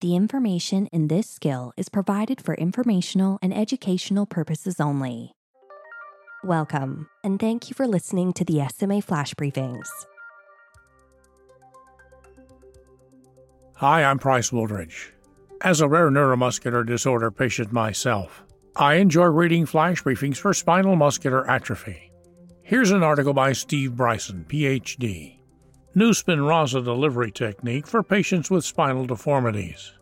The information in this skill is provided for informational and educational purposes only. Welcome, and thank you for listening to the SMA Flash Briefings. Hi, I'm Price Wooldridge. As a rare neuromuscular disorder patient myself, I enjoy reading flash briefings for spinal muscular atrophy. Here's an article by Steve Bryson, PhD. New Spinraza delivery technique for patients with spinal deformities.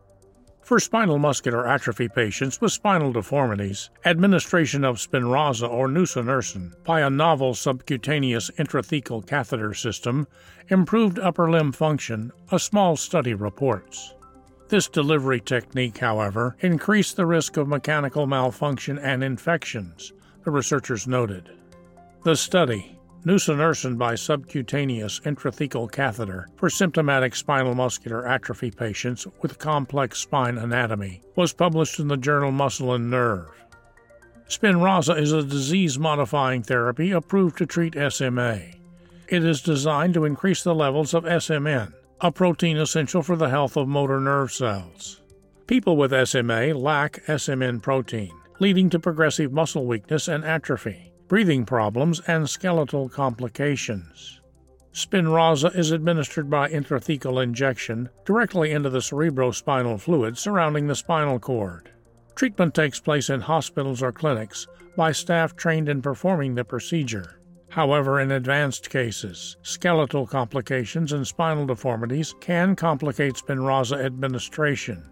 For spinal muscular atrophy patients with spinal deformities, administration of Spinraza or nusinersen by a novel subcutaneous intrathecal catheter system improved upper limb function, a small study reports. This delivery technique, however, increased the risk of mechanical malfunction and infections, the researchers noted. The study, Nusinersen by subcutaneous intrathecal catheter for symptomatic spinal muscular atrophy patients with complex spine anatomy was published in the journal Muscle and Nerve. Spinraza is a disease modifying therapy approved to treat SMA. It is designed to increase the levels of SMN, a protein essential for the health of motor nerve cells. People with SMA lack SMN protein, leading to progressive muscle weakness and atrophy breathing problems, and skeletal complications. Spinraza is administered by intrathecal injection directly into the cerebrospinal fluid surrounding the spinal cord. Treatment takes place in hospitals or clinics by staff trained in performing the procedure. However, in advanced cases, skeletal complications and spinal deformities can complicate Spinraza administration.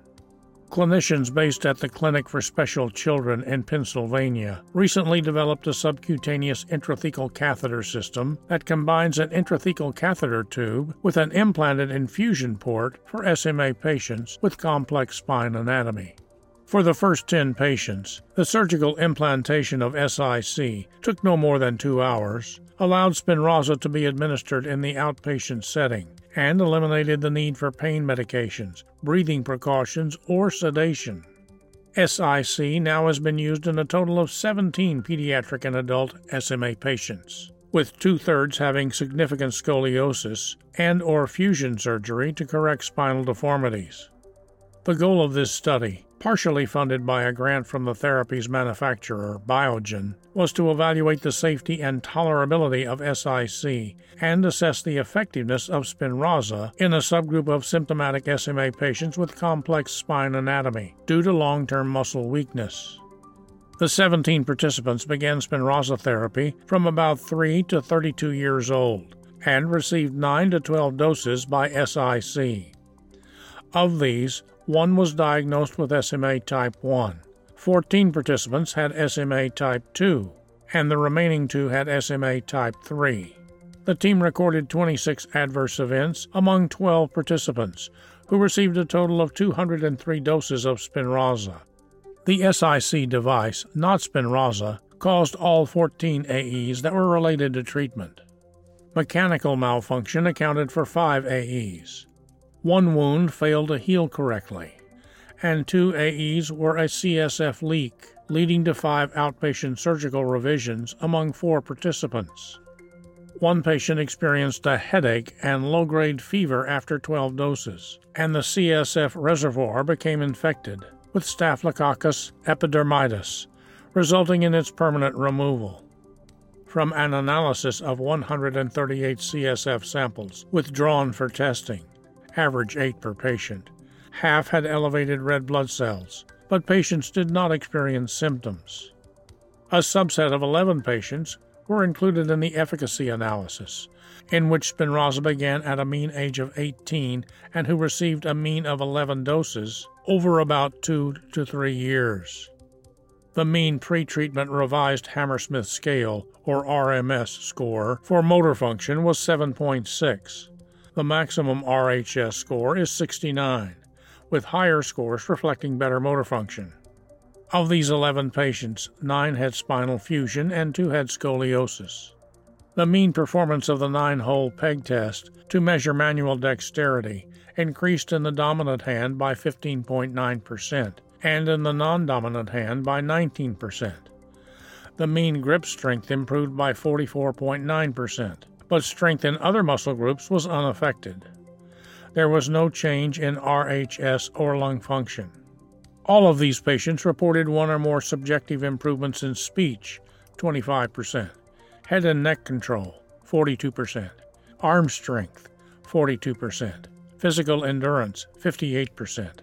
Clinicians based at the Clinic for Special Children in Pennsylvania recently developed a subcutaneous intrathecal catheter system that combines an intrathecal catheter tube with an implanted infusion port for SMA patients with complex spine anatomy. For the first 10 patients, the surgical implantation of SIC took no more than two hours, allowed Spinraza to be administered in the outpatient setting, and eliminated the need for pain medications, breathing precautions, or sedation. SIC now has been used in a total of 17 pediatric and adult SMA patients, with two-thirds having significant scoliosis and or fusion surgery to correct spinal deformities. The goal of this study partially funded by a grant from the therapy's manufacturer, Biogen, was to evaluate the safety and tolerability of SIC and assess the effectiveness of Spinraza in a subgroup of symptomatic SMA patients with complex spine anatomy due to long term muscle weakness. The 17 participants began Spinraza therapy from about 3 to 32 years old and received 9 to 12 doses by SIC. Of these, one was diagnosed with SMA type 1. 14 participants had SMA type 2, and the remaining two had SMA type 3. The team recorded 26 adverse events among 12 participants, who received a total of 203 doses of Spinraza. The SIC device, not Spinraza, caused all 14 AEs that were related to treatment. Mechanical malfunction accounted for 5 AEs. One wound failed to heal correctly, and two AEs were a CSF leak, leading to five outpatient surgical revisions among four participants. One patient experienced a headache and low grade fever after 12 doses, and the CSF reservoir became infected with Staphylococcus epidermidis, resulting in its permanent removal. From an analysis of 138 CSF samples withdrawn for testing, average 8 per patient. Half had elevated red blood cells, but patients did not experience symptoms. A subset of 11 patients were included in the efficacy analysis, in which Spinraza began at a mean age of 18 and who received a mean of 11 doses over about 2 to 3 years. The mean pretreatment revised Hammersmith scale, or RMS, score for motor function was 7.6. The maximum RHS score is 69, with higher scores reflecting better motor function. Of these 11 patients, 9 had spinal fusion and 2 had scoliosis. The mean performance of the 9 hole peg test to measure manual dexterity increased in the dominant hand by 15.9% and in the non dominant hand by 19%. The mean grip strength improved by 44.9% but strength in other muscle groups was unaffected. There was no change in RHS or lung function. All of these patients reported one or more subjective improvements in speech, 25%, head and neck control, 42%, arm strength, 42%, physical endurance, 58%,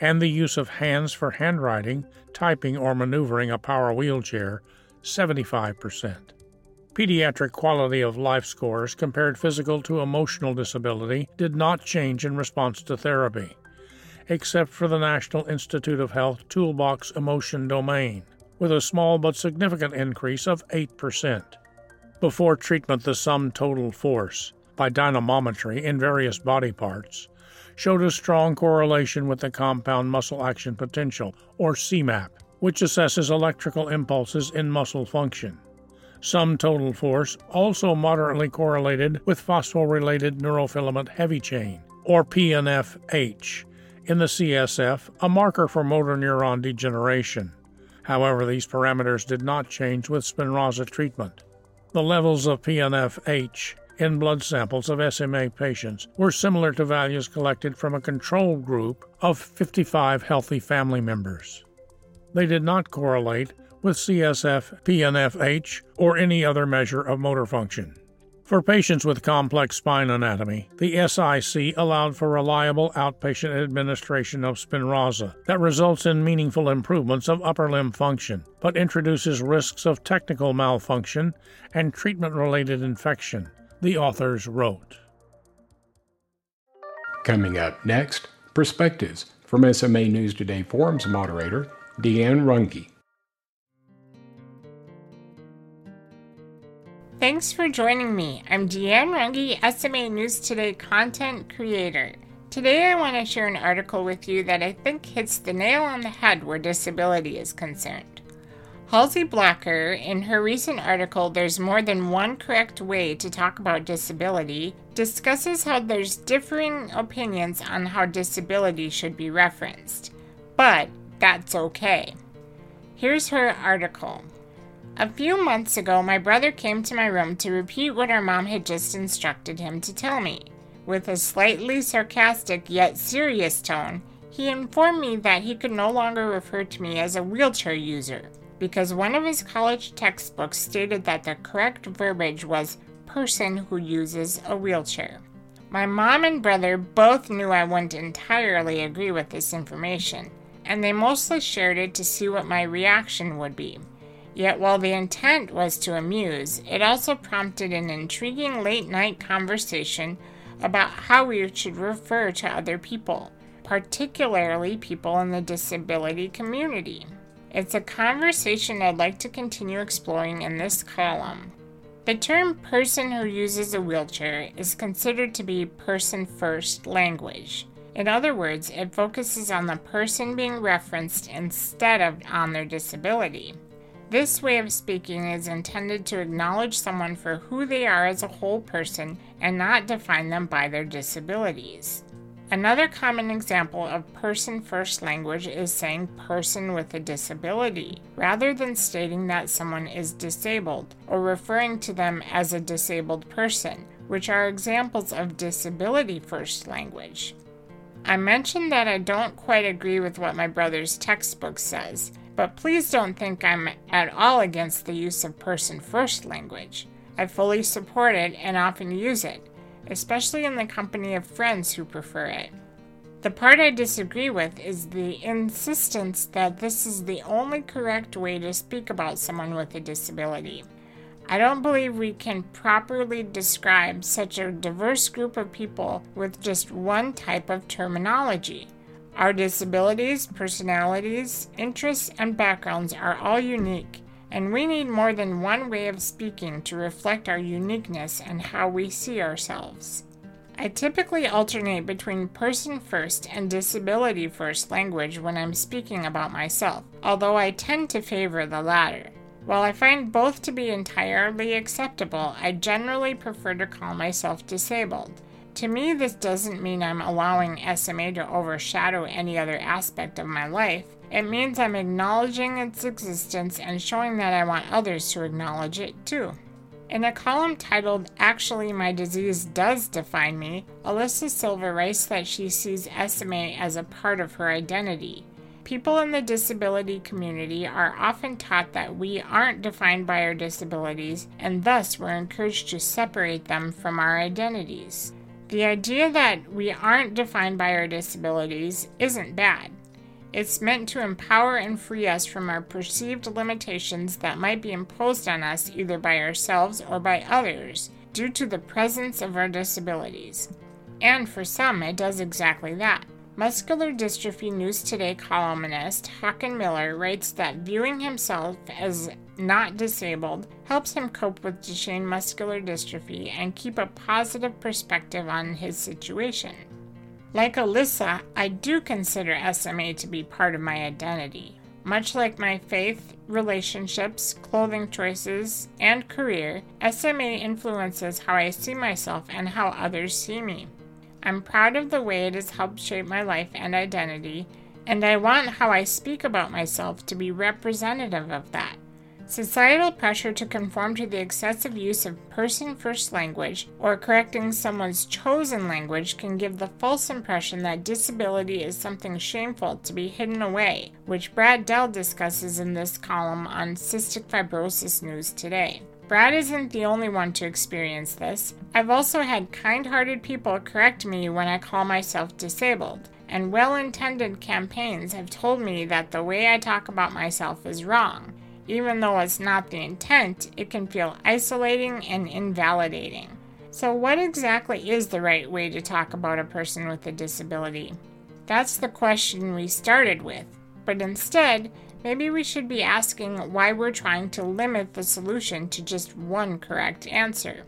and the use of hands for handwriting, typing, or maneuvering a power wheelchair, 75%. Pediatric quality of life scores compared physical to emotional disability did not change in response to therapy, except for the National Institute of Health Toolbox Emotion Domain, with a small but significant increase of 8%. Before treatment, the sum total force, by dynamometry in various body parts, showed a strong correlation with the compound muscle action potential, or CMAP, which assesses electrical impulses in muscle function. Sum total force also moderately correlated with phosphorylated neurofilament heavy chain, or PNFH, in the CSF, a marker for motor neuron degeneration. However, these parameters did not change with Spinraza treatment. The levels of PNFH in blood samples of SMA patients were similar to values collected from a control group of 55 healthy family members. They did not correlate with CSF, PNFH, or any other measure of motor function. For patients with complex spine anatomy, the SIC allowed for reliable outpatient administration of Spinraza that results in meaningful improvements of upper limb function, but introduces risks of technical malfunction and treatment related infection, the authors wrote. Coming up next, perspectives from SMA News Today Forums moderator Deanne Runge. Thanks for joining me. I'm Deanne Runge, SMA News Today content creator. Today I want to share an article with you that I think hits the nail on the head where disability is concerned. Halsey Blocher, in her recent article, There's More Than One Correct Way to Talk About Disability, discusses how there's differing opinions on how disability should be referenced. But that's okay. Here's her article. A few months ago, my brother came to my room to repeat what our mom had just instructed him to tell me. With a slightly sarcastic yet serious tone, he informed me that he could no longer refer to me as a wheelchair user because one of his college textbooks stated that the correct verbiage was person who uses a wheelchair. My mom and brother both knew I wouldn't entirely agree with this information, and they mostly shared it to see what my reaction would be. Yet, while the intent was to amuse, it also prompted an intriguing late night conversation about how we should refer to other people, particularly people in the disability community. It's a conversation I'd like to continue exploring in this column. The term person who uses a wheelchair is considered to be person first language. In other words, it focuses on the person being referenced instead of on their disability. This way of speaking is intended to acknowledge someone for who they are as a whole person and not define them by their disabilities. Another common example of person first language is saying person with a disability, rather than stating that someone is disabled or referring to them as a disabled person, which are examples of disability first language. I mentioned that I don't quite agree with what my brother's textbook says, but please don't think I'm at all against the use of person first language. I fully support it and often use it especially in the company of friends who prefer it. The part I disagree with is the insistence that this is the only correct way to speak about someone with a disability. I don't believe we can properly describe such a diverse group of people with just one type of terminology. Our disabilities, personalities, interests, and backgrounds are all unique, and we need more than one way of speaking to reflect our uniqueness and how we see ourselves. I typically alternate between person first and disability first language when I'm speaking about myself, although I tend to favor the latter. While I find both to be entirely acceptable, I generally prefer to call myself disabled. To me, this doesn't mean I'm allowing SMA to overshadow any other aspect of my life. It means I'm acknowledging its existence and showing that I want others to acknowledge it too. In a column titled Actually My Disease Does Define Me, Alyssa Silva writes that she sees SMA as a part of her identity. People in the disability community are often taught that we aren't defined by our disabilities, and thus we're encouraged to separate them from our identities. The idea that we aren't defined by our disabilities isn't bad. It's meant to empower and free us from our perceived limitations that might be imposed on us either by ourselves or by others due to the presence of our disabilities. And for some, it does exactly that. Muscular Dystrophy News Today columnist Hawken Miller writes that viewing himself as not disabled helps him cope with Duchenne muscular dystrophy and keep a positive perspective on his situation. Like Alyssa, I do consider SMA to be part of my identity. Much like my faith, relationships, clothing choices, and career, SMA influences how I see myself and how others see me. I'm proud of the way it has helped shape my life and identity, and I want how I speak about myself to be representative of that. Societal pressure to conform to the excessive use of person first language or correcting someone's chosen language can give the false impression that disability is something shameful to be hidden away, which Brad Dell discusses in this column on Cystic Fibrosis News today. Brad isn't the only one to experience this. I've also had kind hearted people correct me when I call myself disabled, and well intended campaigns have told me that the way I talk about myself is wrong. Even though it's not the intent, it can feel isolating and invalidating. So, what exactly is the right way to talk about a person with a disability? That's the question we started with, but instead, maybe we should be asking why we're trying to limit the solution to just one correct answer.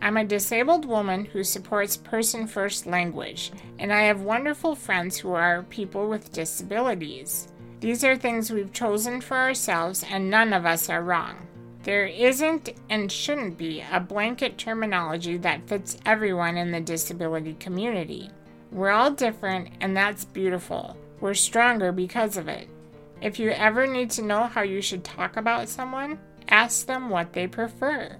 I'm a disabled woman who supports person first language, and I have wonderful friends who are people with disabilities. These are things we've chosen for ourselves, and none of us are wrong. There isn't and shouldn't be a blanket terminology that fits everyone in the disability community. We're all different, and that's beautiful. We're stronger because of it. If you ever need to know how you should talk about someone, ask them what they prefer.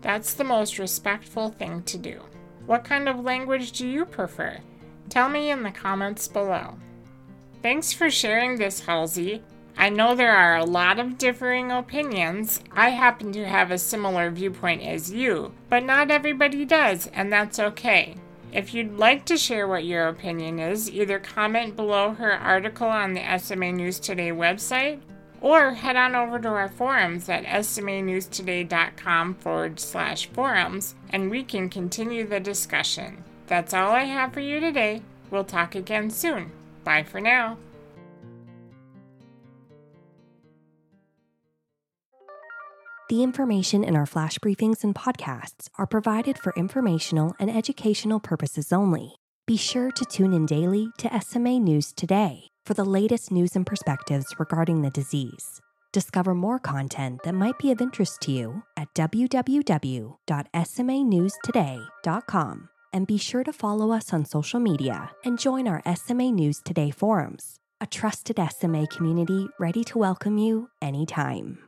That's the most respectful thing to do. What kind of language do you prefer? Tell me in the comments below. Thanks for sharing this, Halsey. I know there are a lot of differing opinions. I happen to have a similar viewpoint as you, but not everybody does, and that's okay. If you'd like to share what your opinion is, either comment below her article on the SMA News Today website or head on over to our forums at smanewstoday.com forward slash forums and we can continue the discussion. That's all I have for you today. We'll talk again soon. Bye for now. The information in our flash briefings and podcasts are provided for informational and educational purposes only. Be sure to tune in daily to SMA News Today for the latest news and perspectives regarding the disease. Discover more content that might be of interest to you at www.smanewstoday.com and be sure to follow us on social media and join our SMA News Today forums, a trusted SMA community ready to welcome you anytime.